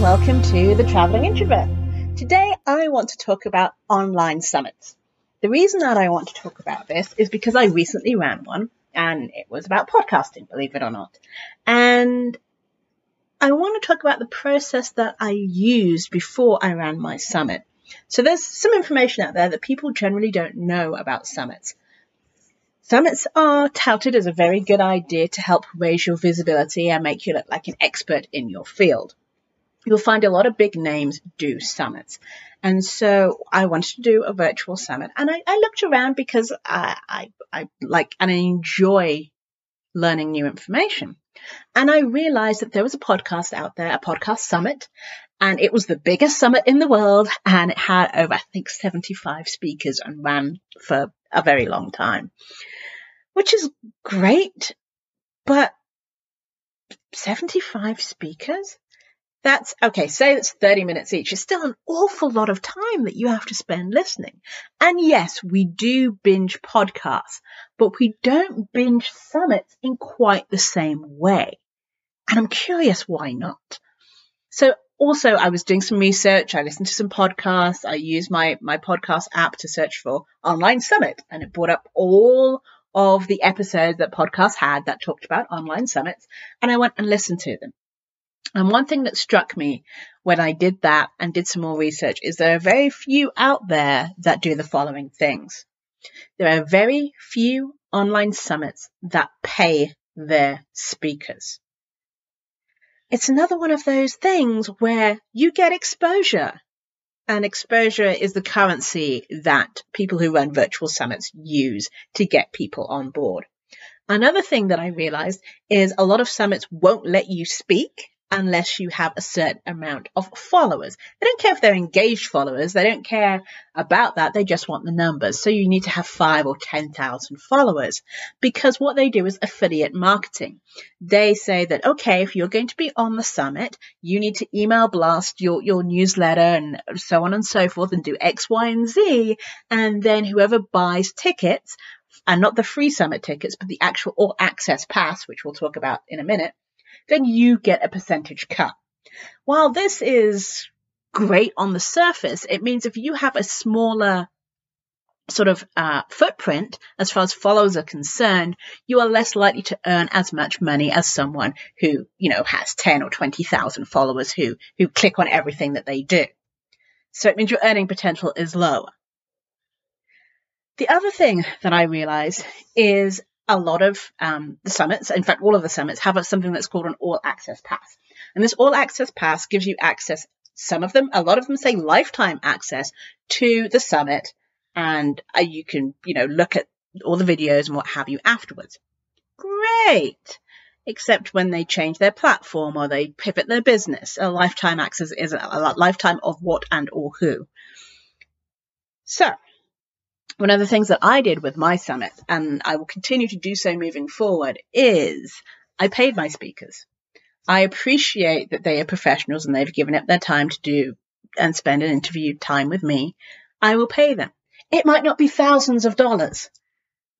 welcome to The Traveling Introvert. Today I want to talk about online summits. The reason that I want to talk about this is because I recently ran one and it was about podcasting, believe it or not. And I want to talk about the process that I used before I ran my summit. So there's some information out there that people generally don't know about summits. Summits are touted as a very good idea to help raise your visibility and make you look like an expert in your field. You'll find a lot of big names do summits. And so I wanted to do a virtual summit and I, I looked around because I, I, I like and I enjoy learning new information. And I realized that there was a podcast out there, a podcast summit, and it was the biggest summit in the world and it had over, I think, 75 speakers and ran for a very long time, which is great, but 75 speakers? That's okay. Say it's 30 minutes each. It's still an awful lot of time that you have to spend listening. And yes, we do binge podcasts, but we don't binge summits in quite the same way. And I'm curious why not. So also I was doing some research. I listened to some podcasts. I used my, my podcast app to search for online summit and it brought up all of the episodes that podcasts had that talked about online summits. And I went and listened to them. And one thing that struck me when I did that and did some more research is there are very few out there that do the following things. There are very few online summits that pay their speakers. It's another one of those things where you get exposure. And exposure is the currency that people who run virtual summits use to get people on board. Another thing that I realized is a lot of summits won't let you speak unless you have a certain amount of followers. They don't care if they're engaged followers. They don't care about that. They just want the numbers. So you need to have five or 10,000 followers because what they do is affiliate marketing. They say that, okay, if you're going to be on the summit, you need to email blast your, your newsletter and so on and so forth and do X, Y, and Z. And then whoever buys tickets and not the free summit tickets, but the actual all access pass, which we'll talk about in a minute, then you get a percentage cut. While this is great on the surface, it means if you have a smaller sort of uh, footprint as far as followers are concerned, you are less likely to earn as much money as someone who, you know, has 10 or 20,000 followers who, who click on everything that they do. So it means your earning potential is lower. The other thing that I realized is a lot of um, the summits, in fact, all of the summits have something that's called an all access pass. And this all access pass gives you access, some of them, a lot of them say lifetime access to the summit. And uh, you can, you know, look at all the videos and what have you afterwards. Great. Except when they change their platform or they pivot their business. A lifetime access is a lifetime of what and or who. So one of the things that I did with my summit, and I will continue to do so moving forward, is I paid my speakers. I appreciate that they are professionals and they've given up their time to do and spend an interview time with me. I will pay them. It might not be thousands of dollars,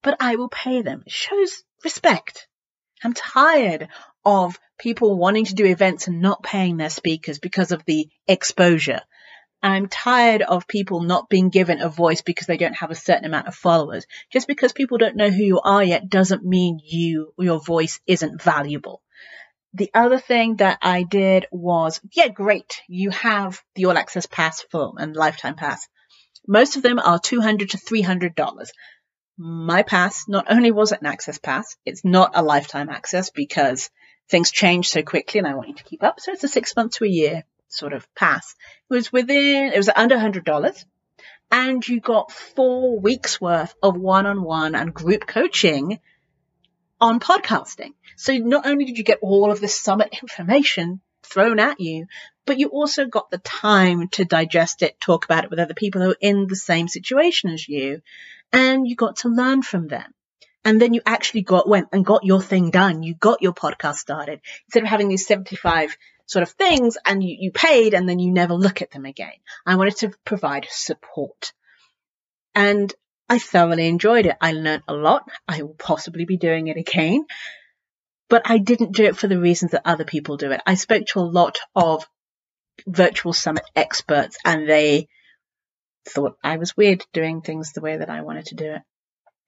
but I will pay them. It shows respect. I'm tired of people wanting to do events and not paying their speakers because of the exposure. I'm tired of people not being given a voice because they don't have a certain amount of followers. Just because people don't know who you are yet doesn't mean you, your voice isn't valuable. The other thing that I did was, yeah, great. You have the all access pass for and lifetime pass. Most of them are 200 to $300. My pass not only was it an access pass, it's not a lifetime access because things change so quickly and I want you to keep up. So it's a six months to a year sort of pass. It was within, it was under $100 and you got four weeks worth of one-on-one and group coaching on podcasting. So not only did you get all of this summit information thrown at you, but you also got the time to digest it, talk about it with other people who are in the same situation as you, and you got to learn from them. And then you actually got, went and got your thing done. You got your podcast started instead of having these 75 sort of things and you, you paid and then you never look at them again. I wanted to provide support. And I thoroughly enjoyed it. I learned a lot. I will possibly be doing it again. But I didn't do it for the reasons that other people do it. I spoke to a lot of virtual summit experts and they thought I was weird doing things the way that I wanted to do it.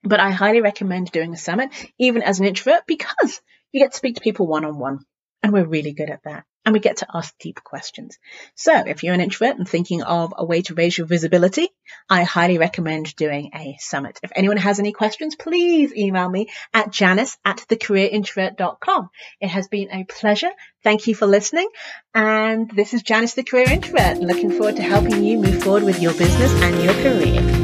But I highly recommend doing a summit, even as an introvert, because you get to speak to people one on one. And we're really good at that. And we get to ask deep questions. So if you're an introvert and thinking of a way to raise your visibility, I highly recommend doing a summit. If anyone has any questions, please email me at janice at thecareerintrovert.com. It has been a pleasure. Thank you for listening. And this is Janice, the career introvert, looking forward to helping you move forward with your business and your career.